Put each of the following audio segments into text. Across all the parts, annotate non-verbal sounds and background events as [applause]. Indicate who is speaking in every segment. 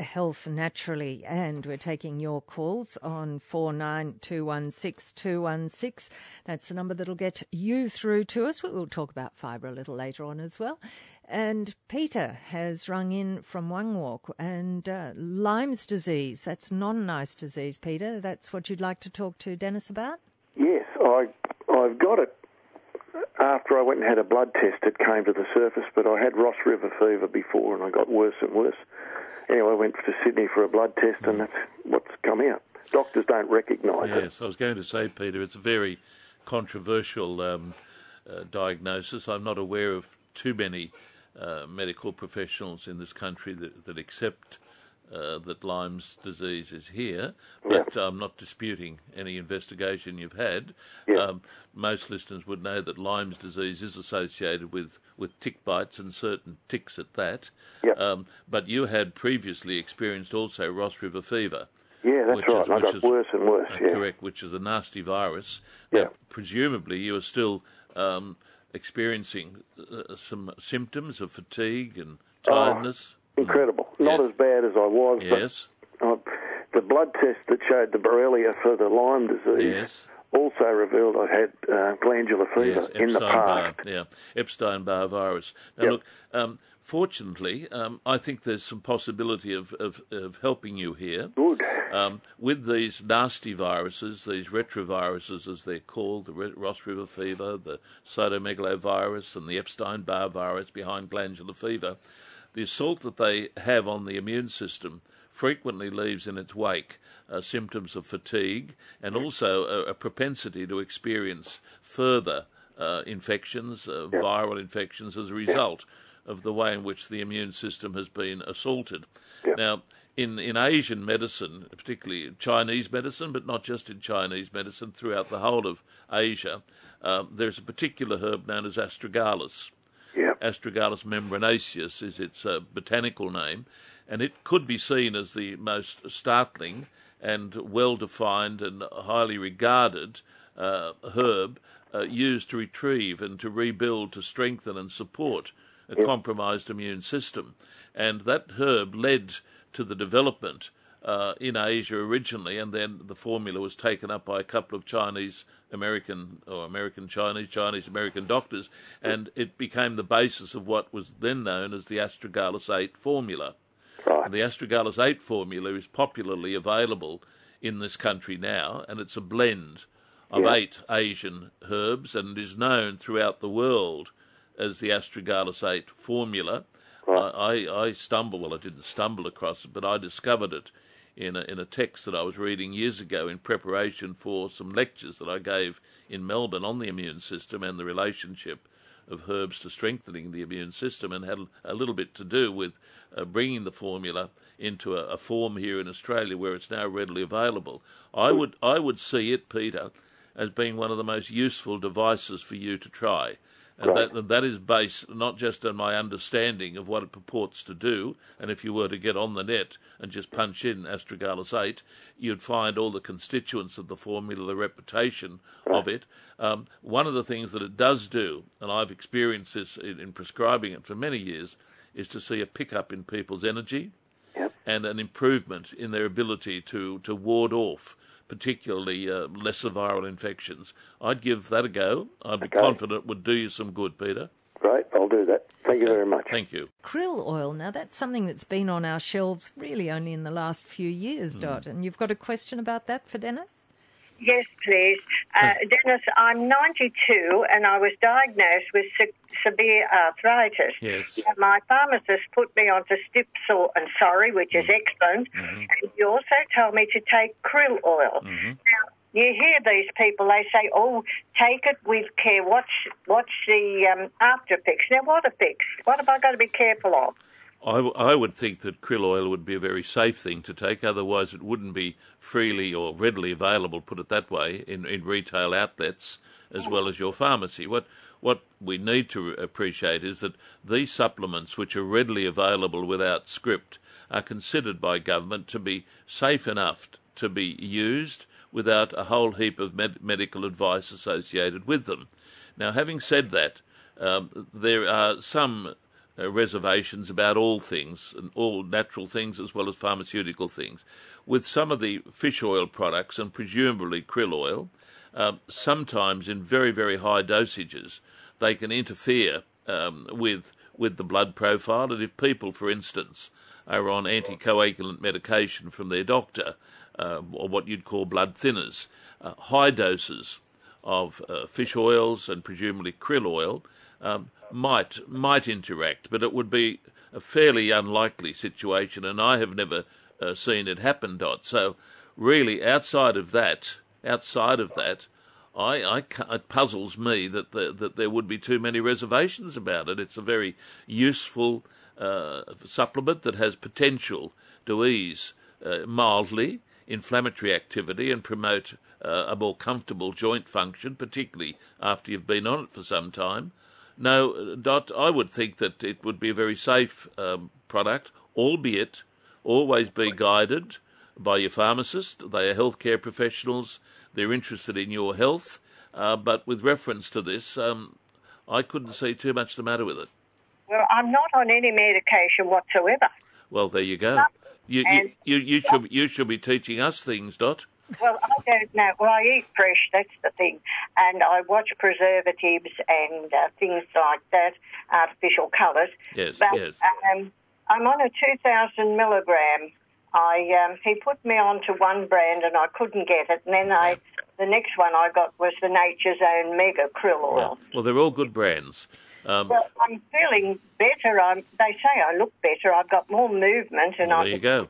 Speaker 1: health naturally. And we're taking your calls on 49216216. That's the number that'll get you through to us. We'll talk about fibre a little later on as well. And Peter has rung in from Wangwalk and uh, Lyme's disease. That's non nice disease, Peter. That's what you'd like to talk to Dennis about?
Speaker 2: Yes, I, I've got it after I went and had a blood test, it came to the surface, but I had Ross River fever before and I got worse and worse. Anyway, I went to Sydney for a blood test and that's what's come out. Doctors don't recognise
Speaker 3: yes,
Speaker 2: it.
Speaker 3: Yes, I was going to say, Peter, it's a very controversial um, uh, diagnosis. I'm not aware of too many uh, medical professionals in this country that, that accept uh, that Lyme's disease is here, but yeah. I'm not disputing any investigation you've had.
Speaker 2: Yeah.
Speaker 3: Um, most listeners would know that Lyme's disease is associated with, with tick bites and certain ticks at that.
Speaker 2: Yeah.
Speaker 3: Um, but you had previously experienced also Ross River fever.
Speaker 2: Yeah, that's right. Is, I got is, worse and worse. Uh, yeah.
Speaker 3: Correct, which is a nasty virus.
Speaker 2: Yeah.
Speaker 3: Now, presumably you are still um, experiencing uh, some symptoms of fatigue and oh, tiredness.
Speaker 2: Oh incredible. Not
Speaker 3: yes.
Speaker 2: as bad as I was,
Speaker 3: yes.
Speaker 2: but uh, the blood test that showed the Borrelia for the Lyme disease
Speaker 3: yes.
Speaker 2: also revealed I had uh, glandular fever
Speaker 3: yes.
Speaker 2: in the past.
Speaker 3: Yeah, Epstein-Barr virus. Now,
Speaker 2: yep.
Speaker 3: look, um, fortunately, um, I think there's some possibility of, of, of helping you here.
Speaker 2: Good.
Speaker 3: Um, with these nasty viruses, these retroviruses as they're called, the Ross River fever, the cytomegalovirus, and the Epstein Barr virus behind glandular fever, the assault that they have on the immune system frequently leaves in its wake uh, symptoms of fatigue and also a, a propensity to experience further uh, infections, uh,
Speaker 2: yeah.
Speaker 3: viral infections, as a result of the way in which the immune system has been assaulted.
Speaker 2: Yeah.
Speaker 3: Now, in, in Asian medicine, particularly Chinese medicine, but not just in Chinese medicine, throughout the whole of Asia, um, there's a particular herb known as astragalus.
Speaker 2: Yep.
Speaker 3: Astragalus membranaceus is its uh, botanical name, and it could be seen as the most startling and well defined and highly regarded uh, herb uh, used to retrieve and to rebuild, to strengthen and support a compromised immune system. And that herb led to the development uh, in Asia originally, and then the formula was taken up by a couple of Chinese American or American Chinese, Chinese American doctors, and it became the basis of what was then known as the Astragalus 8 formula.
Speaker 2: Right.
Speaker 3: And the Astragalus 8 formula is popularly available in this country now, and it's a blend of
Speaker 2: yeah.
Speaker 3: eight Asian herbs and is known throughout the world as the Astragalus 8 formula.
Speaker 2: Right.
Speaker 3: I, I stumbled, well, I didn't stumble across it, but I discovered it in a, in a text that I was reading years ago in preparation for some lectures that I gave in Melbourne on the immune system and the relationship of herbs to strengthening the immune system, and had a little bit to do with uh, bringing the formula into a, a, form here in Australia where it's now readily available. I would I would see it, Peter, as being one of the most useful devices for you to try. And
Speaker 2: right.
Speaker 3: that, that is based not just on my understanding of what it purports to do, and if you were to get on the net and just punch in astragalus 8, you'd find all the constituents of the formula, the reputation
Speaker 2: right.
Speaker 3: of it. Um, one of the things that it does do, and I've experienced this in, in prescribing it for many years, is to see a pickup in people's energy
Speaker 2: yep.
Speaker 3: and an improvement in their ability to, to ward off particularly uh, lesser viral infections. I'd give that a go. I'd be
Speaker 2: okay.
Speaker 3: confident it would do you some good, Peter.
Speaker 2: Great, I'll do that. Thank you very much.
Speaker 3: Thank you.
Speaker 1: Krill oil. Now, that's something that's been on our shelves really only in the last few years,
Speaker 3: Hmm.
Speaker 1: Dot. And you've got a question about that for Dennis?
Speaker 4: Yes, please. Uh, Dennis, I'm 92 and I was diagnosed with se- severe arthritis.
Speaker 3: Yes.
Speaker 4: And my pharmacist put me onto Stiff Sore and Sorry, which is excellent.
Speaker 3: Mm-hmm.
Speaker 4: And he also told me to take krill oil.
Speaker 3: Mm-hmm.
Speaker 4: Now, you hear these people, they say, oh, take it with care. Watch, watch the um, after effects. Now, what effects? What have I got to be careful of?
Speaker 3: I, w- I would think that krill oil would be a very safe thing to take, otherwise, it wouldn't be freely or readily available, put it that way, in, in retail outlets as well as your pharmacy. What, what we need to appreciate is that these supplements, which are readily available without script, are considered by government to be safe enough to be used without a whole heap of med- medical advice associated with them. Now, having said that, um, there are some uh, reservations about all things, and all natural things as well as pharmaceutical things. With some of the fish oil products, and presumably krill oil, um, sometimes in very, very high dosages, they can interfere um, with with the blood profile. And if people, for instance, are on anticoagulant medication from their doctor, uh, or what you'd call blood thinners, uh, high doses of uh, fish oils and presumably krill oil um, might might interact, but it would be a fairly unlikely situation, and I have never uh, seen it happen. Dot. So, really, outside of that, outside of that, I, I it puzzles me that the, that there would be too many reservations about it. It's a very useful uh, supplement that has potential to ease uh, mildly inflammatory activity and promote uh, a more comfortable joint function, particularly after you've been on it for some time. No, Dot, I would think that it would be a very safe um, product, albeit always be guided by your pharmacist. They are healthcare professionals. They're interested in your health. Uh, but with reference to this, um, I couldn't see too much the matter with it.
Speaker 4: Well, I'm not on any medication whatsoever.
Speaker 3: Well, there you go. You, you, you, you, should, you should be teaching us things, Dot.
Speaker 4: Well, I don't know. Well, I eat fresh, that's the thing. And I watch preservatives and uh, things like that, artificial colours.
Speaker 3: Yes,
Speaker 4: but,
Speaker 3: yes.
Speaker 4: Um, I'm on a 2,000 milligram. I um, He put me on to one brand and I couldn't get it. And then I, the next one I got was the Nature's Own Mega Krill Oil.
Speaker 3: Yeah. Well, they're all good brands. Um,
Speaker 4: well, I'm feeling better. I'm, they say I look better. I've got more movement, and
Speaker 3: well,
Speaker 4: I
Speaker 3: there you go.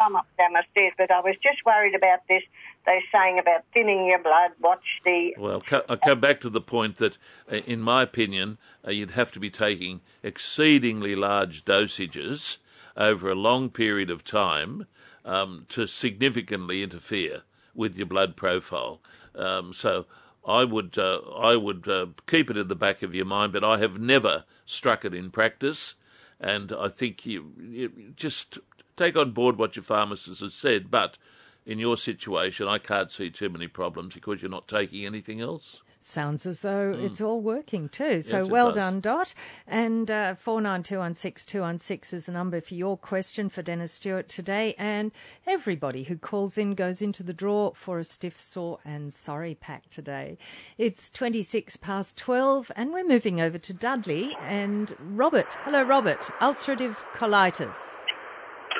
Speaker 4: Come up down my stairs. But I was just worried about this. They're saying about thinning your blood. Watch the.
Speaker 3: Well, I come back to the point that, uh, in my opinion, uh, you'd have to be taking exceedingly large dosages over a long period of time um, to significantly interfere with your blood profile. Um, so I would uh, I would uh, keep it in the back of your mind, but I have never struck it in practice, and I think you, you just take on board what your pharmacist has said. But in your situation, I can't see too many problems because you're not taking anything else.
Speaker 1: Sounds as though mm. it's all working too. So
Speaker 3: yes,
Speaker 1: well
Speaker 3: does.
Speaker 1: done, Dot. And uh, 49216216 is the number for your question for Dennis Stewart today. And everybody who calls in goes into the draw for a stiff, sore and sorry pack today. It's 26 past 12 and we're moving over to Dudley and Robert. Hello, Robert. Ulcerative colitis.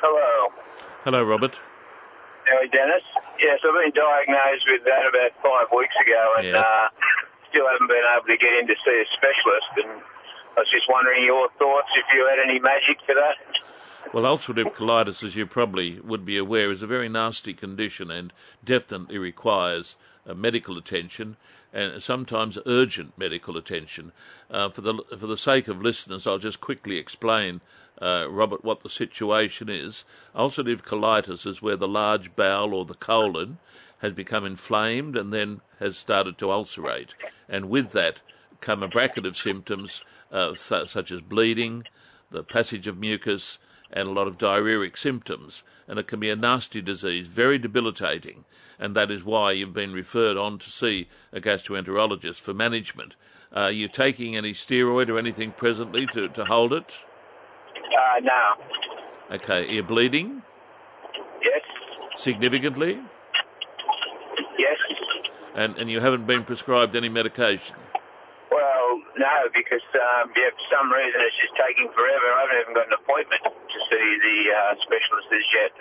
Speaker 5: Hello.
Speaker 3: Hello, Robert.
Speaker 5: Hello, Dennis. Yes, I've been diagnosed with that about five weeks ago, and
Speaker 3: Yes.
Speaker 5: uh, still haven't been able to get in to see a specialist. And I was just wondering your thoughts if you had any magic for that.
Speaker 3: Well, ulcerative colitis, as you probably would be aware, is a very nasty condition and definitely requires uh, medical attention and sometimes urgent medical attention. Uh, for the for the sake of listeners, I'll just quickly explain, uh, Robert, what the situation is. Ulcerative colitis is where the large bowel or the colon has become inflamed and then has started to ulcerate, and with that come a bracket of symptoms uh, su- such as bleeding, the passage of mucus, and a lot of diarrheic symptoms. And it can be a nasty disease, very debilitating, and that is why you've been referred on to see a gastroenterologist for management. Uh, are you taking any steroid or anything presently to, to hold it?
Speaker 5: Uh, no.
Speaker 3: Okay, are you bleeding
Speaker 5: Yes.
Speaker 3: significantly?
Speaker 5: Yes.
Speaker 3: And, and you haven't been prescribed any medication?
Speaker 5: Well, no, because um, yeah, for some reason it's just taking forever. I haven't even got an appointment to see the uh, specialist as yet.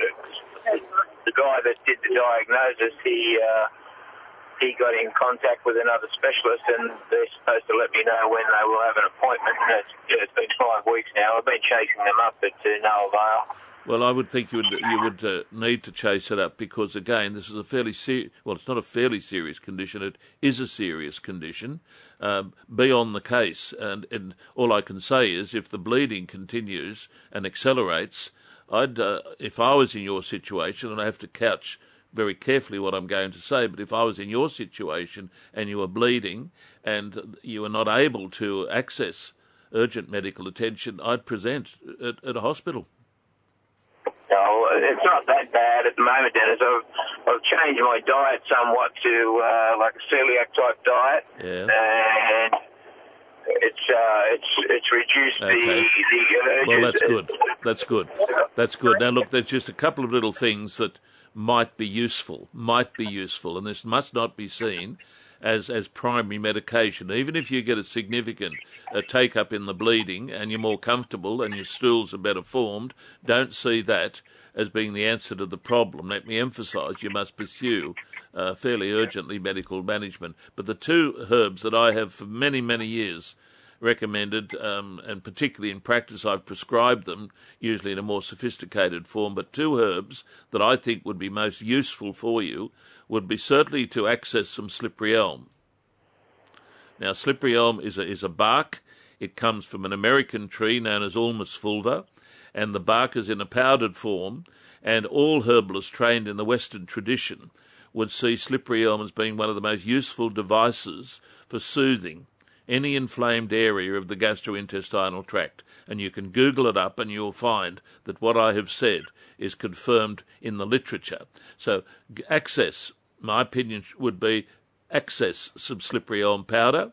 Speaker 5: The guy that did the diagnosis, he uh, he got in contact with another specialist, and they're supposed to let me know when they will have an appointment. And it's, it's been five weeks now. I've been chasing them up, but to no avail.
Speaker 3: Well, I would think you would you would uh, need to chase it up because again, this is a fairly ser- well, it's not a fairly serious condition. It is a serious condition. Um, be on the case, and, and all I can say is, if the bleeding continues and accelerates, I'd uh, if I was in your situation, and I have to couch very carefully what I'm going to say, but if I was in your situation and you were bleeding and you were not able to access urgent medical attention, I'd present at, at a hospital.
Speaker 5: No, it's not that bad at the moment, Dennis. I've, I've changed my diet somewhat to uh, like a celiac type diet,
Speaker 3: Yeah.
Speaker 5: and it's uh, it's it's reduced
Speaker 3: Okay.
Speaker 5: the the urges.
Speaker 3: Well, that's good. That's good. That's good. Now, look, there's just a couple of little things that might be useful, might be useful, and this must not be seen as as primary medication. Even if you get a significant uh, take up in the bleeding and you're more comfortable and your stools are better formed, don't see that as being the answer to the problem. Let me emphasise you must pursue uh, fairly urgently medical management. But the two herbs that I have for many, many years recommended, um, and particularly in practice, I've prescribed them, usually in a more sophisticated form. But two herbs that I think would be most useful for you would be certainly to access some slippery elm. Now, slippery elm is a, is a bark. It comes from an American tree known as Ulmus fulva, and the bark is in a powdered form. And all herbalists trained in the Western tradition would see slippery elm as being one of the most useful devices for soothing any inflamed area of the gastrointestinal tract. And you can Google it up and you'll find that what I have said is confirmed in the literature. So, access, my opinion would be access some slippery elm powder.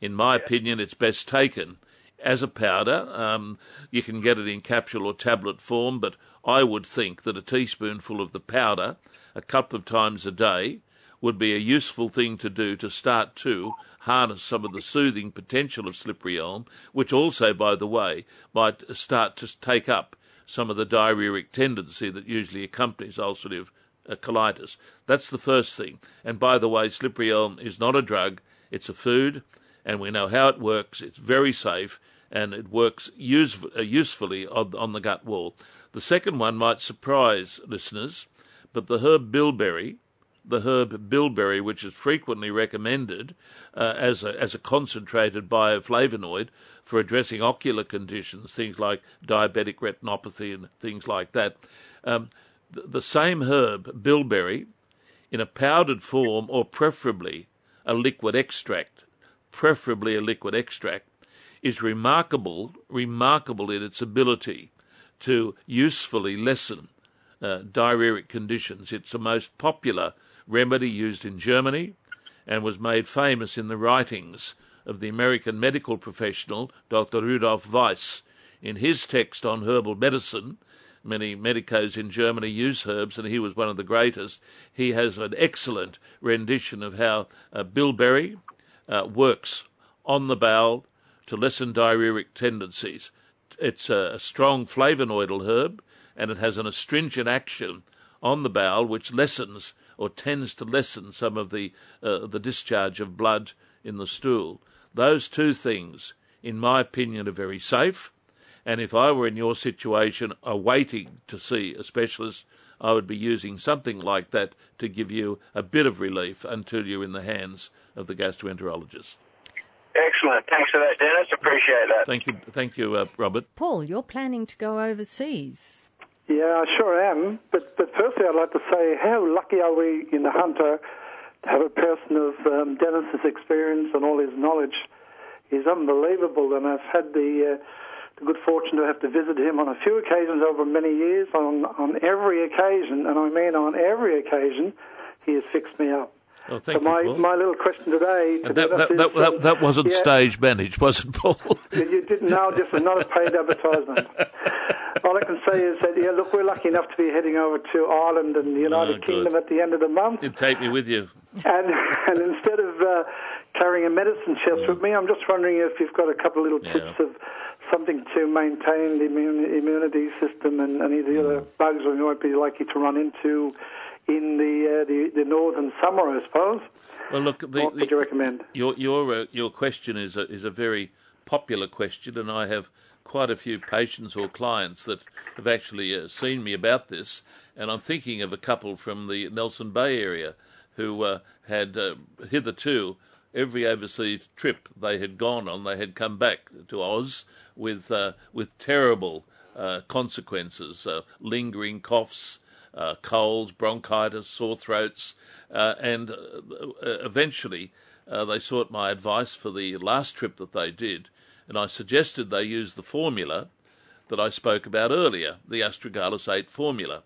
Speaker 3: In my opinion, it's best taken as a powder. Um, you can get it in capsule or tablet form, but I would think that a teaspoonful of the powder a couple of times a day would be a useful thing to do to start to harness some of the soothing potential of slippery elm, which also, by the way, might start to take up some of the diarrheic tendency that usually accompanies ulcerative uh, colitis. That's the first thing. And by the way, slippery elm is not a drug, it's a food, and we know how it works. It's very safe, and it works use, uh, usefully on, on the gut wall. The second one might surprise listeners, but the herb bilberry, the herb bilberry, which is frequently recommended uh, as a, as a concentrated bioflavonoid for addressing ocular conditions, things like diabetic retinopathy and things like that. Um, the, the same herb, bilberry, in a powdered form or preferably a liquid extract, preferably a liquid extract, is remarkable, remarkable in its ability to usefully lessen uh, diarrheic conditions. It's the most popular remedy used in Germany and was made famous in the writings of the American medical professional Dr. Rudolf Weiss. In his text on herbal medicine, many medicos in Germany use herbs, and he was one of the greatest. He has an excellent rendition of how uh, bilberry uh, works on the bowel to lessen diarrheic tendencies. It's a, a strong flavonoidal herb, and it has an astringent action on the bowel, which lessens or tends to lessen some of the uh, the discharge of blood in the stool. Those two things, in my opinion, are very safe. And if I were in your situation, awaiting to see a specialist, I would be using something like that to give you a bit of relief until you're in the hands of the gastroenterologist.
Speaker 5: Excellent. Thanks for that, Dennis. Appreciate that.
Speaker 3: Thank you, thank you, uh, Robert.
Speaker 1: Paul, you're planning to go overseas.
Speaker 6: Yeah, I sure am. But but firstly, I'd like to say how lucky are we in the Hunter to have a person of um, Dennis's experience and all his knowledge. He's unbelievable, and I've had the uh, the good fortune to have to visit him on a few occasions over many years. On on every occasion, and I mean on every occasion, he has fixed me up.
Speaker 3: Oh, thank
Speaker 6: so my,
Speaker 3: Paul.
Speaker 6: my little question today. To
Speaker 3: that, that,
Speaker 6: is,
Speaker 3: that, that,
Speaker 6: um,
Speaker 3: that wasn't
Speaker 6: yeah,
Speaker 3: stage managed, was it, Paul?
Speaker 6: You, you didn't know, just [laughs] not a paid advertisement. Say is that, yeah, look, we're lucky enough to be heading over to Ireland and the United
Speaker 3: Oh.
Speaker 6: Kingdom at the end of the month.
Speaker 3: You'd take me with you.
Speaker 6: And, [laughs] and instead of uh, carrying a medicine chest with me, I'm just wondering if you've got a couple of little
Speaker 3: Yeah.
Speaker 6: tips of something to maintain the immune, immunity system and any of the other bugs we might be likely to run into in the uh, the, the northern summer, I suppose.
Speaker 3: Well, look, the,
Speaker 6: what would you recommend?
Speaker 3: your your uh, your question is a, is a very popular question, and I have quite a few patients or clients that have actually uh, seen me about this. And I'm thinking of a couple from the Nelson Bay area who uh, had uh, hitherto every overseas trip they had gone on, they had come back to Oz with uh, with terrible uh, consequences, uh, lingering coughs, colds, bronchitis, sore throats, and eventually they sought my advice for the last trip that they did, and I suggested they use the formula that I spoke about earlier, the astragalus 8 formula,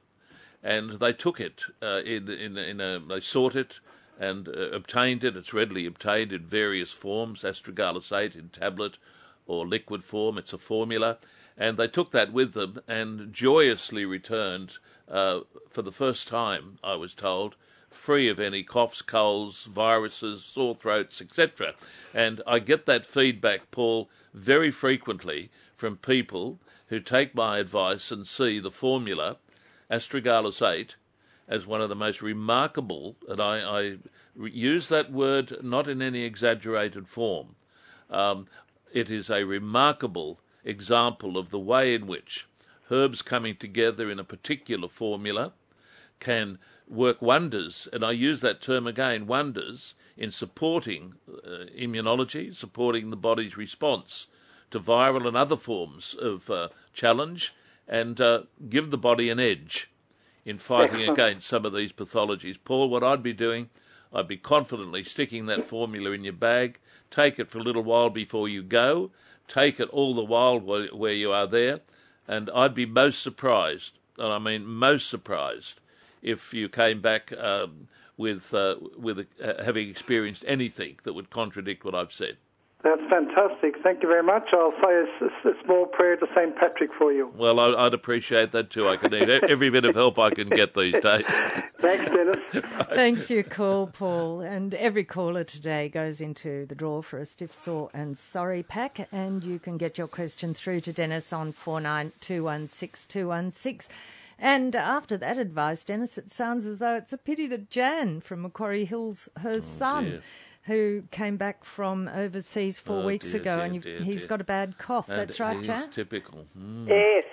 Speaker 3: and they took it uh, in in in a they sought it and uh, obtained it. It's readily obtained in various forms, astragalus 8 in tablet or liquid form. It's a formula. And they took that with them and joyously returned uh, for the first time, I was told, free of any coughs, colds, viruses, sore throats, etc. And I get that feedback, Paul, very frequently from people who take my advice and see the formula, astragalus 8 as one of the most remarkable, and I, I use that word not in any exaggerated form. Um, it is a remarkable example of the way in which herbs coming together in a particular formula can work wonders, and I use that term again, wonders, in supporting uh, immunology, supporting the body's response to viral and other forms of uh, challenge, and uh, give the body an edge in fighting against some of these pathologies. Paul, what I'd be doing, I'd be confidently sticking that formula in your bag, take it for a little while before you go, take it all the while where you are there, and I'd be most surprised, and I mean most surprised, if you came back um, with uh, with uh, having experienced anything that would contradict what I've said.
Speaker 6: That's fantastic. Thank you very much. I'll say a, a small prayer to St. Patrick for you.
Speaker 3: Well, I, would appreciate that too. I can need every bit of help I can get these days. [laughs] [laughs]
Speaker 6: Thanks, Dennis.
Speaker 1: Thanks for your call, Paul. And every caller today goes into the draw for a stiff sore and sorry pack. And you can get your question through to Dennis on 49216216. And after that advice, Dennis, it sounds as though it's a pity that Jan from Macquarie Hills, her oh, son, dear who came back from overseas four
Speaker 3: oh,
Speaker 1: weeks
Speaker 3: dear,
Speaker 1: ago,
Speaker 3: dear,
Speaker 1: and
Speaker 3: dear,
Speaker 1: he's got a bad cough.
Speaker 3: And
Speaker 1: That's right, Jan.
Speaker 3: Typical. Mm.
Speaker 7: Yes.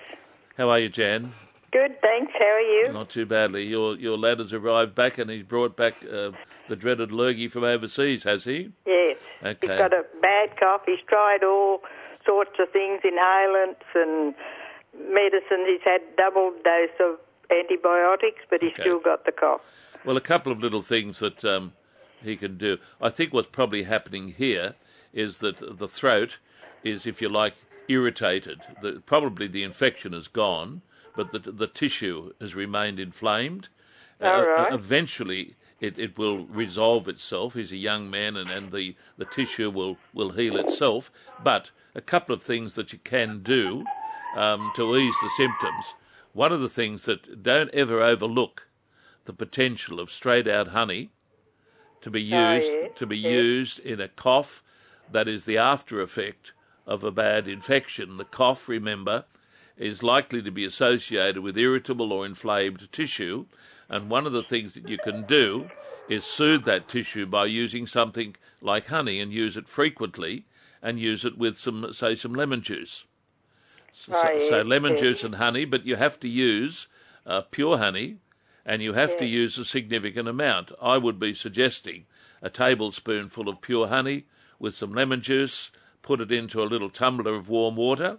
Speaker 3: How are you, Jan?
Speaker 7: Good, thanks. How are you?
Speaker 3: Not too badly. Your your lad has arrived back, and he's brought back uh, the dreaded lurgy from overseas, has he?
Speaker 7: Yes.
Speaker 3: Okay.
Speaker 7: He's got a bad cough. He's tried all sorts of things, inhalants and medicine. He's had double dose of antibiotics, but he's
Speaker 3: Okay.
Speaker 7: still got the cough.
Speaker 3: Well, a couple of little things that um, he can do. I think what's probably happening here is that the throat is, if you like, irritated. The, probably the infection is gone, but the, the tissue has remained inflamed. Uh,
Speaker 7: All right.
Speaker 3: eventually, it, it will resolve itself. He's a young man, and, and the, the tissue will, will heal itself. But a couple of things that you can do um, to ease the symptoms. One of the things that don't ever overlook the potential of straight out honey to be
Speaker 7: Oh,
Speaker 3: used
Speaker 7: yes,
Speaker 3: to be
Speaker 7: yes.
Speaker 3: used in a cough that is the after effect of a bad infection. The cough, remember, is likely to be associated with irritable or inflamed tissue, and one of the things that you can do is soothe that tissue by using something like honey and use it frequently and use it with some say some lemon juice. So,
Speaker 7: Oh,
Speaker 3: so- lemon juice and honey, but you have to use uh, pure honey and you have to use a significant amount. I would be suggesting a tablespoonful of pure honey with some lemon juice, put it into a little tumbler of warm water,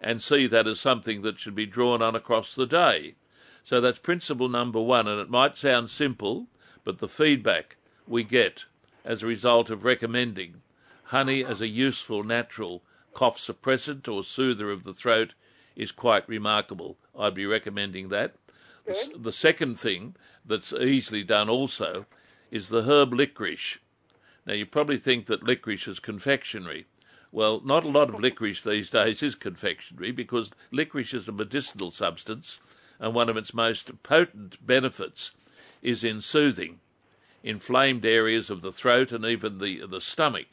Speaker 3: and see that as something that should be drawn on across the day. So that's principle number one, and it might sound simple, but the feedback we get as a result of recommending honey as a useful natural cough suppressant or soother of the throat is quite remarkable. I'd be recommending that. The, the second thing that's easily done also is the herb licorice. Now, you probably think that licorice is confectionery. Well, not a lot of [laughs] licorice these days is confectionery because licorice is a medicinal substance, and one of its most potent benefits is in soothing inflamed areas of the throat and even the, the stomach.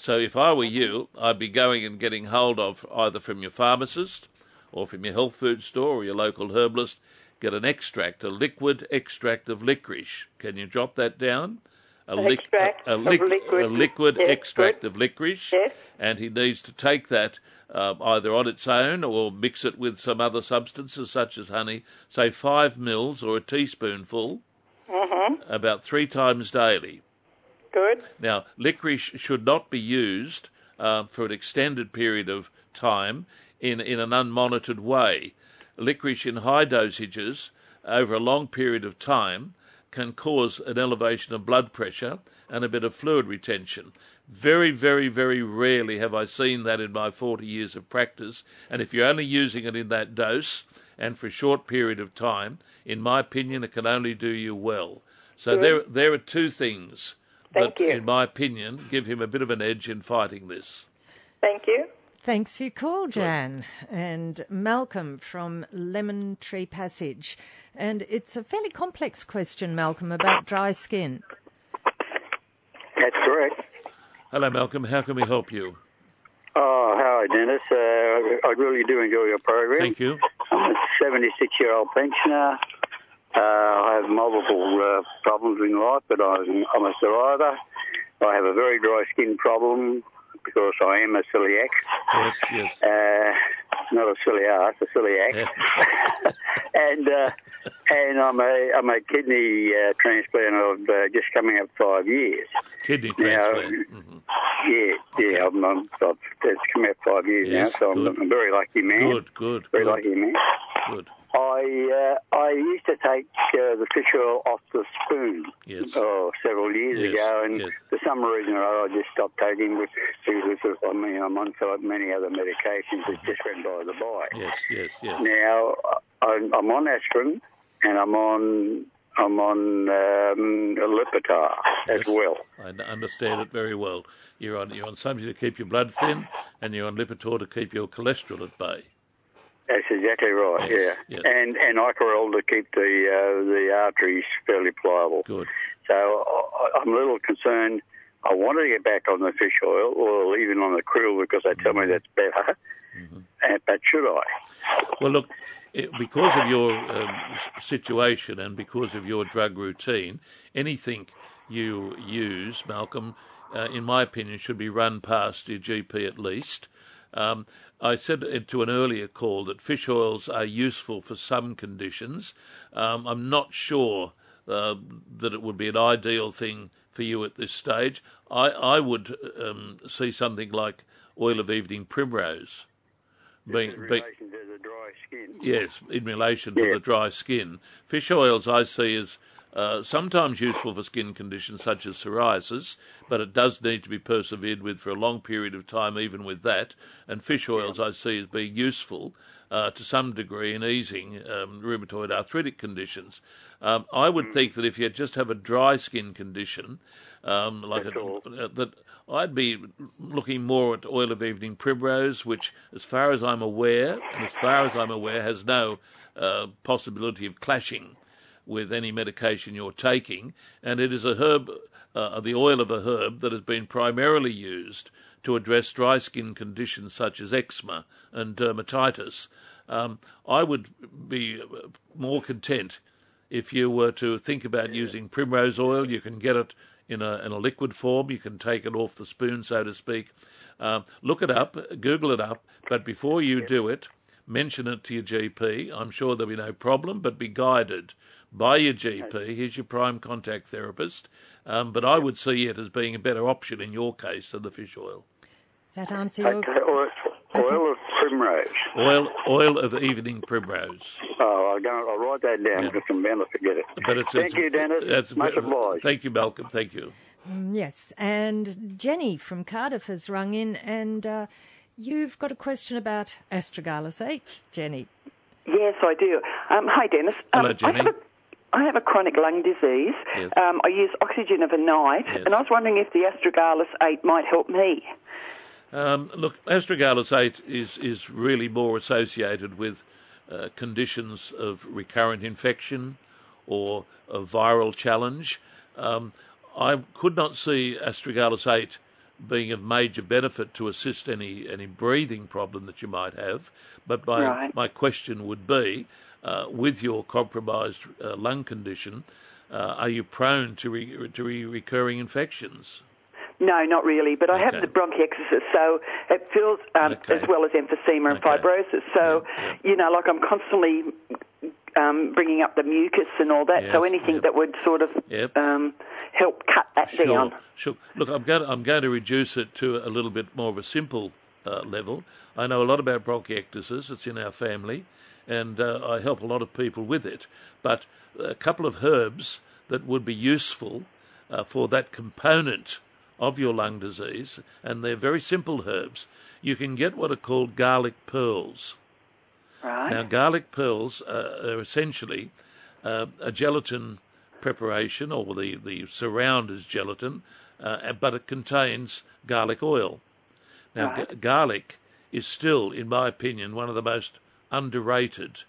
Speaker 3: So if I were you, I'd be going and getting hold of either from your pharmacist or from your health food store or your local herbalist, get an extract, a liquid extract of licorice. Can you jot that down? A, lic-
Speaker 7: Extract
Speaker 3: a, a lic-
Speaker 7: licorice.
Speaker 3: a liquid
Speaker 7: Yes,
Speaker 3: extract
Speaker 7: good.
Speaker 3: of licorice,
Speaker 7: Yes.
Speaker 3: and he needs to take that uh, either on its own or mix it with some other substances such as honey, say five mils or a teaspoonful,
Speaker 7: Mm-hmm.
Speaker 3: about three times daily.
Speaker 7: Good.
Speaker 3: Now, licorice should not be used uh, for an extended period of time in, in an unmonitored way. Licorice in high dosages over a long period of time can cause an elevation of blood pressure and a bit of fluid retention. Very, very, very rarely have I seen that in my 40 years of practice, and if you're only using it in that dose and for a short period of time, in my opinion, it can only do you well. So there, there are two things
Speaker 7: Thank
Speaker 3: that,
Speaker 7: you.
Speaker 3: in my opinion, give him a bit of an edge in fighting this.
Speaker 7: Thank you.
Speaker 1: Thanks for your call, Jan. And Malcolm from Lemon Tree Passage. And it's a fairly complex question, Malcolm, about dry skin.
Speaker 8: That's correct.
Speaker 3: Hello, Malcolm. How can we help you?
Speaker 8: Oh, hi, Dennis. Uh, I really do enjoy your program.
Speaker 3: Thank you.
Speaker 8: I'm a 76 year old pensioner. Uh, I have multiple uh, problems in life, but I'm, I'm a survivor. I have a very dry skin problem because I am a celiac.
Speaker 3: Yes, yes.
Speaker 8: Uh, not a silly ass, a celiac. [laughs] and uh, and I'm a I'm a kidney uh, transplant of uh, just coming up five years.
Speaker 3: Kidney
Speaker 8: Now,
Speaker 3: transplant. Mhm.
Speaker 8: Yeah, yeah. I'm, I'm, I've, it's coming up five years
Speaker 3: Yes,
Speaker 8: now, so I'm. I'm a very lucky man.
Speaker 3: Good, good,
Speaker 8: Very
Speaker 3: good,
Speaker 8: lucky man.
Speaker 3: good.
Speaker 8: I uh, I used to take uh, the fish oil off the spoon
Speaker 3: Yes.
Speaker 8: oh, several years
Speaker 3: Yes,
Speaker 8: ago, and
Speaker 3: yes.
Speaker 8: for some reason or other, I just stopped taking it because I mean I'm on so many other medications that just went by the by.
Speaker 3: Yes, yes, yes.
Speaker 8: Now I'm, I'm on aspirin and I'm on I'm on um, Lipitor as well.
Speaker 3: I understand it very well. You're on you're on something to keep your blood thin, and you're on Lipitor to keep your cholesterol at bay.
Speaker 8: That's exactly right.
Speaker 3: Yes,
Speaker 8: yeah,
Speaker 3: yes.
Speaker 8: and and Icarol to keep the uh, the arteries fairly pliable.
Speaker 3: Good.
Speaker 8: So I, I'm a little concerned. I wanted to get back on the fish oil or even on the krill because they tell me
Speaker 3: Mm-hmm.
Speaker 8: that's better. Uh, but should I?
Speaker 3: Well, look, it, because of your um, situation and because of your drug routine, anything you use, Malcolm, uh, in my opinion, should be run past your GP at least. Um, I said to an earlier call that fish oils are useful for some conditions. Um, I'm not sure uh, that it would be an ideal thing for you at this stage. I, I would um, see something like oil of evening primrose being,
Speaker 8: In
Speaker 3: being
Speaker 8: relation to the dry skin.
Speaker 3: Yes, in relation to the dry skin. Fish oils I see as uh, sometimes useful for skin conditions such as psoriasis, but it does need to be persevered with for a long period of time, even with that. And fish oils I see as being useful uh, to some degree in easing um, rheumatoid arthritic conditions. Um, I would think that if you just have a dry skin condition, um, like a, uh, that I'd be looking more at oil of evening primrose, which, as far as I'm aware, and as far as I'm aware, has no uh, possibility of clashing with any medication you're taking, and it is a herb, uh, the oil of a herb that has been primarily used to address dry skin conditions such as eczema and dermatitis. Um, I would be more content if you were to think about using primrose oil. You can get it in a, in a liquid form. You can take it off the spoon, so to speak. Um, look it up, Google it up, but before you do it, mention it to your GP. I'm sure there'll be no problem, but be guided by your GP. He's your prime contact therapist. Um, but I would see it as being a better option in your case than the fish oil.
Speaker 1: Does that answer your
Speaker 8: Okay, oil, oil of primrose.
Speaker 3: Oil, oil of evening primrose.
Speaker 8: Oh, I'm going, I'll write that down because I'm bound to forget it.
Speaker 3: But it's,
Speaker 8: Thank
Speaker 3: it's,
Speaker 8: you, Dennis.
Speaker 3: it's-
Speaker 8: Much obliged.
Speaker 3: Thank you, Malcolm. Thank you.
Speaker 1: Yes, and Jenny from Cardiff has rung in, and uh, you've got a question about astragalus 8, Jenny.
Speaker 9: Yes, I do. Um, hi, Dennis.
Speaker 3: Hello,
Speaker 9: um,
Speaker 3: Jenny.
Speaker 9: I have, a, I have a chronic lung disease.
Speaker 3: Yes.
Speaker 9: Um, I use oxygen of a night,
Speaker 3: Yes.
Speaker 9: and I was wondering if the astragalus 8 might help me.
Speaker 3: Um, look, astragalus 8 is, is really more associated with uh, conditions of recurrent infection or a viral challenge. Um, I could not see astragalus 8 being of major benefit to assist any, any breathing problem that you might have, but my,
Speaker 9: Right.
Speaker 3: my question would be uh, with your compromised uh, lung condition, uh, are you prone to, re- to re- recurring infections?
Speaker 9: No, not really, but I have the bronchiectasis, so it feels, um,
Speaker 3: Okay.
Speaker 9: as well as emphysema and
Speaker 3: Okay.
Speaker 9: fibrosis. So,
Speaker 3: Yeah,
Speaker 9: you know, like I'm constantly um, bringing up the mucus and all that. so anything
Speaker 3: yep.
Speaker 9: that would sort of
Speaker 3: Yep.
Speaker 9: um, help cut that
Speaker 3: Sure,
Speaker 9: down.
Speaker 3: sure. Look, I'm going. To, I'm going to reduce it to a little bit more of a simple uh, level. I know a lot about bronchiectasis. It's in our family, and uh, I help a lot of people with it. But a couple of herbs that would be useful uh, for that component of your lung disease, and they're very simple herbs. You can get what are called garlic pearls.
Speaker 9: Right.
Speaker 3: Now, garlic pearls uh, are essentially uh, a gelatin preparation, or the, the surround is gelatin, uh, but it contains garlic oil. Now,
Speaker 9: Right.
Speaker 3: g- garlic is still, in my opinion, one of the most underrated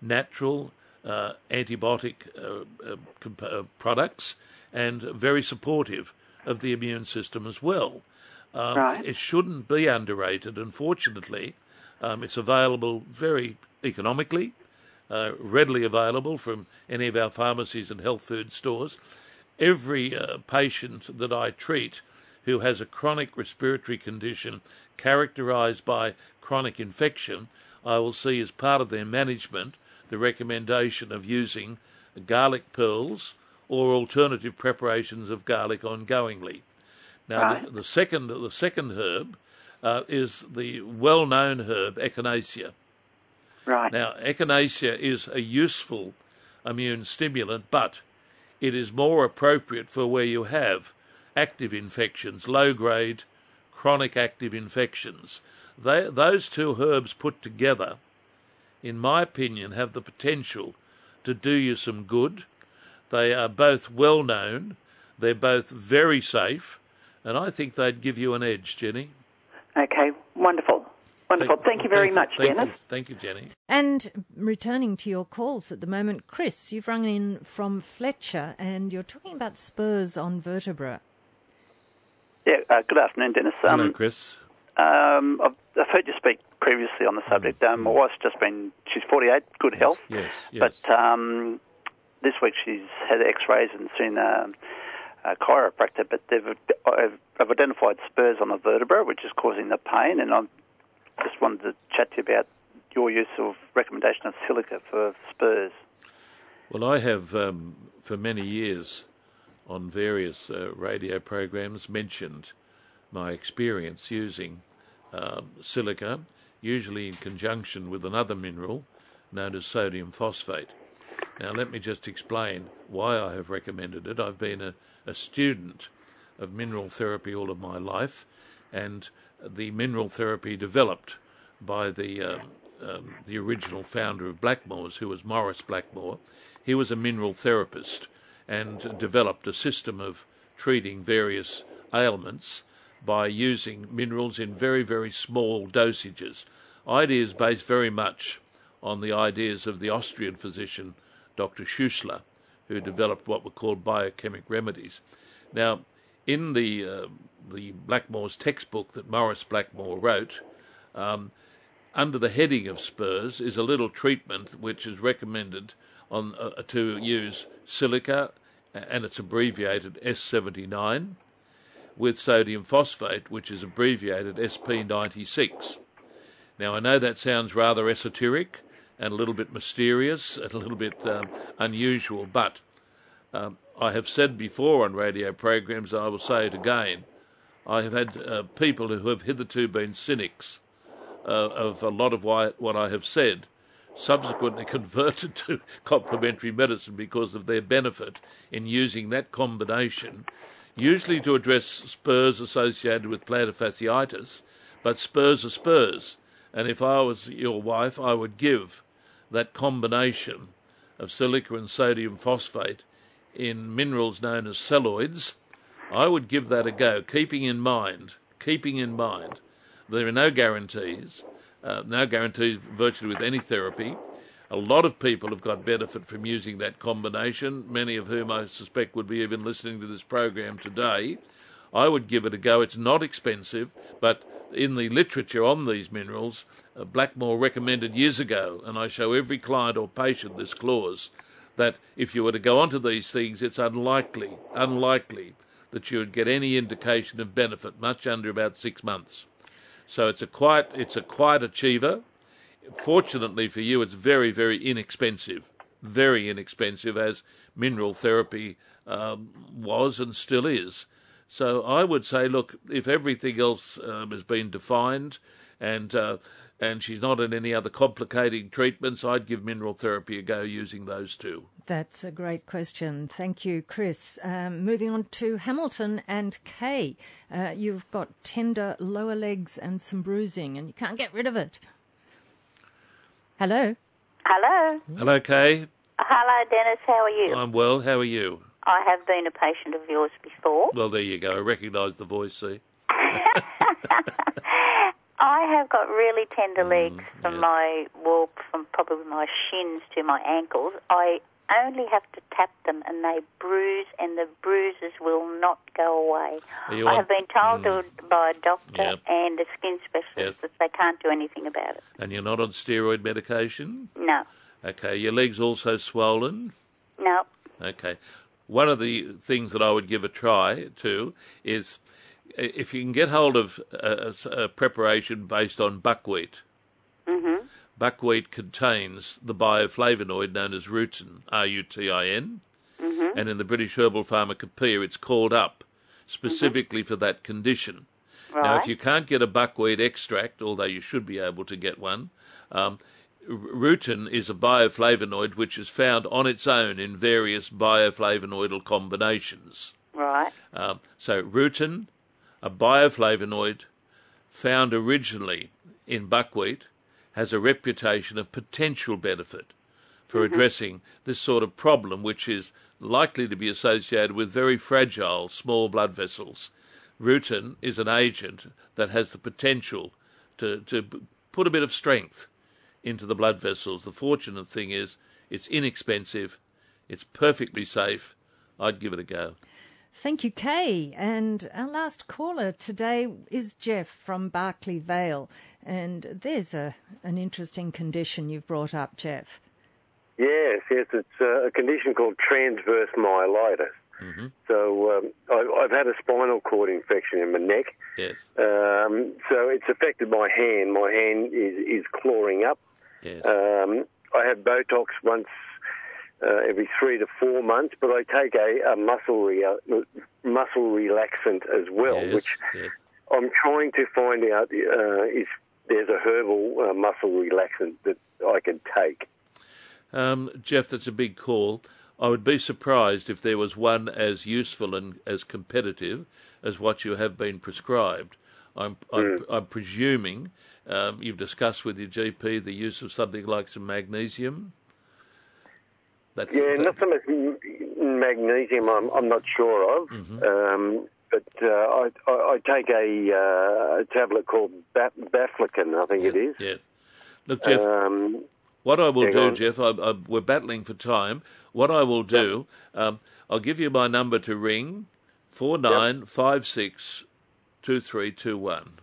Speaker 3: natural uh, antibiotic uh, uh, comp- uh, products and very supportive of the immune system as well. Um,
Speaker 9: Right.
Speaker 3: It shouldn't be underrated. Unfortunately, um, it's available very economically, uh, readily available from any of our pharmacies and health food stores. Every uh, patient that I treat who has a chronic respiratory condition characterized by chronic infection, I will see as part of their management the recommendation of using garlic pearls or alternative preparations of garlic ongoingly. Now,
Speaker 9: Right.
Speaker 3: the, the second the second herb uh, is the well-known herb echinacea.
Speaker 9: Right.
Speaker 3: Now, echinacea is a useful immune stimulant, but it is more appropriate for where you have active infections, low-grade chronic active infections. They, those two herbs put together, in my opinion, have the potential to do you some good. They are both well known, they're both very safe, and I think they'd give you an edge, Jenny.
Speaker 9: Okay. Wonderful. Wonderful. Thank, you very much,
Speaker 3: thank
Speaker 9: Dennis.
Speaker 3: You, thank you, Jenny.
Speaker 1: And returning to your calls at the moment, Chris, you've rung in from Fletcher and you're talking about spurs on vertebra.
Speaker 10: Yeah, uh, good afternoon, Dennis.
Speaker 3: Hello,
Speaker 10: Um,
Speaker 3: Chris.
Speaker 10: Um, I've, I've heard you speak previously on the subject. Um, my wife's just been, she's 48, good health.
Speaker 3: Yes, yes.
Speaker 10: But um, this week she's had x-rays and seen um, a chiropractor, but they've, have identified spurs on the vertebra, which is causing the pain, and I just wanted to chat to you about your use of recommendation of silica for spurs.
Speaker 3: Well, I have um, for many years on various uh, radio programs mentioned my experience using um, silica, usually in conjunction with another mineral known as sodium phosphate. Now, let me just explain why I have recommended it. I've been a, a student of mineral therapy all of my life, and the mineral therapy developed by the um, um, the original founder of Blackmore's, who was Maurice Blackmore. He was a mineral therapist and developed a system of treating various ailments by using minerals in very, very small dosages. Ideas based very much on the ideas of the Austrian physician Dr. Schussler, who developed what were called biochemic remedies. Now, in the uh, the Blackmore's textbook that Maurice Blackmore wrote, um, under the heading of spurs is a little treatment which is recommended on uh, to use silica, and it's abbreviated S79, with sodium phosphate, which is abbreviated SP96. Now, I know that sounds rather esoteric and a little bit mysterious and a little bit um, unusual, but um, I have said before on radio programs, and I will say it again, I have had uh, people who have hitherto been cynics uh, of a lot of why, what I have said subsequently [laughs] converted to complementary medicine because of their benefit in using that combination, usually to address spurs associated with plantar fasciitis, but spurs are spurs. And if I was your wife, I would give that combination of silica and sodium phosphate in minerals known as celloids. I would give that a go, keeping in mind, keeping in mind, there are no guarantees, uh, no guarantees virtually with any therapy. A lot of people have got benefit from using that combination, many of whom I suspect would be even listening to this program today. I would give it a go. It's not expensive, but in the literature on these minerals, uh, Blackmore recommended years ago, and I show every client or patient this clause, that if you were to go onto these things, it's unlikely, unlikely that you would get any indication of benefit much under about six months. So it's a quite it's a quiet achiever. Fortunately for you, it's very very inexpensive, very inexpensive as mineral therapy um, was and still is. So I would say, look, if everything else um, has been defined and uh, and she's not in any other complicating treatments, I'd give mineral therapy a go using those two.
Speaker 1: That's a great question. Thank you, Chris. Um, moving on to Hamilton and Kay. Uh, you've got tender lower legs and some bruising, and you can't get rid of it. Hello.
Speaker 11: Hello.
Speaker 3: Hello, Kay.
Speaker 11: Hello, Hello, Dennis. How are you?
Speaker 3: I'm well. How are you?
Speaker 11: I have been a patient of yours before.
Speaker 3: Well, there you go. I recognise the voice, see? [laughs]
Speaker 11: I have got really tender mm, legs from
Speaker 3: yes.
Speaker 11: my walk from probably my shins to my ankles. I only have to tap them and they bruise, and the bruises will not go away. I
Speaker 3: on-
Speaker 11: have been told to, by a doctor
Speaker 3: Yep.
Speaker 11: and a skin specialist
Speaker 3: Yes.
Speaker 11: that they can't do anything about it.
Speaker 3: And you're not on steroid medication?
Speaker 11: No,
Speaker 3: Okay. Your legs also swollen?
Speaker 11: no.
Speaker 3: Okay. One of the things that I would give a try to is if you can get hold of a, a- a preparation based on buckwheat.
Speaker 11: Mm-hmm.
Speaker 3: Buckwheat contains the bioflavonoid known as rutin, R-U-T-I-N,
Speaker 11: Mm-hmm.
Speaker 3: and in the British Herbal Pharmacopoeia it's called up specifically for that condition. Now, if you can't get a buckwheat extract, although you should be able to get one, um, rutin is a bioflavonoid which is found on its own in various bioflavonoidal combinations.
Speaker 11: Right.
Speaker 3: Um, so, rutin, a bioflavonoid found originally in buckwheat, has a reputation of potential benefit for mm-hmm. addressing this sort of problem, which is likely to be associated with very fragile small blood vessels. Rutin is an agent that has the potential to, to put a bit of strength into the blood vessels. The fortunate thing is it's inexpensive, it's perfectly safe. I'd give it a go.
Speaker 1: Thank you, Kay. And our last caller today is Jeff from Barclay Vale. And there's a an interesting condition you've brought up, Jeff.
Speaker 12: Yes, yes, it's uh, a condition called transverse myelitis.
Speaker 3: Mm-hmm.
Speaker 12: So um, I, I've had a spinal cord infection in my neck.
Speaker 3: Yes,
Speaker 12: Um, so it's affected my hand. My hand is, is clawing up.
Speaker 3: yes.
Speaker 12: Um, I have Botox once uh, every three to four months, but I take a, a muscle rea- muscle relaxant as well,
Speaker 3: yes,
Speaker 12: which
Speaker 3: yes.
Speaker 12: I'm trying to find out uh, if there's a herbal uh, muscle relaxant that I can take.
Speaker 3: Um, Jeff, that's a big call. I would be surprised if there was one as useful and as competitive as what you have been prescribed. I'm, I'm, I'm presuming um, you've discussed with your GP the use of something like some magnesium. That's
Speaker 12: Yeah,
Speaker 3: that-
Speaker 12: not so much magnesium. I'm, I'm not sure of,
Speaker 3: Mhm.
Speaker 12: um, but uh, I, I, I take a, uh, a tablet called Ba- Baclofen. I think
Speaker 3: yes,
Speaker 12: it is.
Speaker 3: Yes. Look, Jeff,
Speaker 12: Um,
Speaker 3: What I will do,
Speaker 12: on.
Speaker 3: Jeff, I, I, we're battling for time. What I will do, um, I'll give you my number to ring: four nine five six two three two one.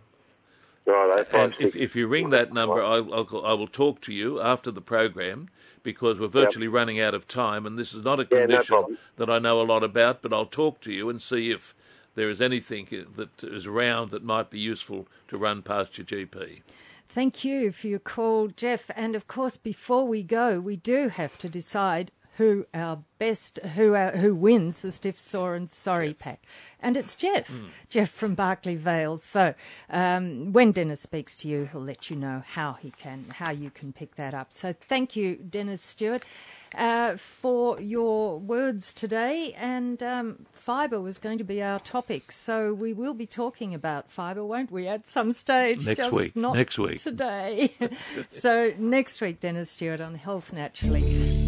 Speaker 12: right,
Speaker 3: And if, if you ring that number, I, I'll, I will talk to you after the program because we're virtually running out of time, and this is not a
Speaker 12: Yeah, no
Speaker 3: condition that I know a lot about. But I'll talk to you and see if there is anything that is around that might be useful to run past your GP.
Speaker 1: Thank you for your call, Jeff. And of course, before we go, we do have to decide who our best, who our, who wins the stiff sore and sorry pack, and it's Jeff, Jeff from Barclay Vale. So um, when Dennis speaks to you, he'll let you know how he can, how you can pick that up. So thank you, Dennis Stewart. Uh, for your words today, and um, fibre was going to be our topic, so we will be talking about fibre, won't we, at some stage?
Speaker 3: Next
Speaker 1: just
Speaker 3: week,
Speaker 1: Not
Speaker 3: next week.
Speaker 1: today. [laughs] so next week, Dennis Stewart on Health Naturally.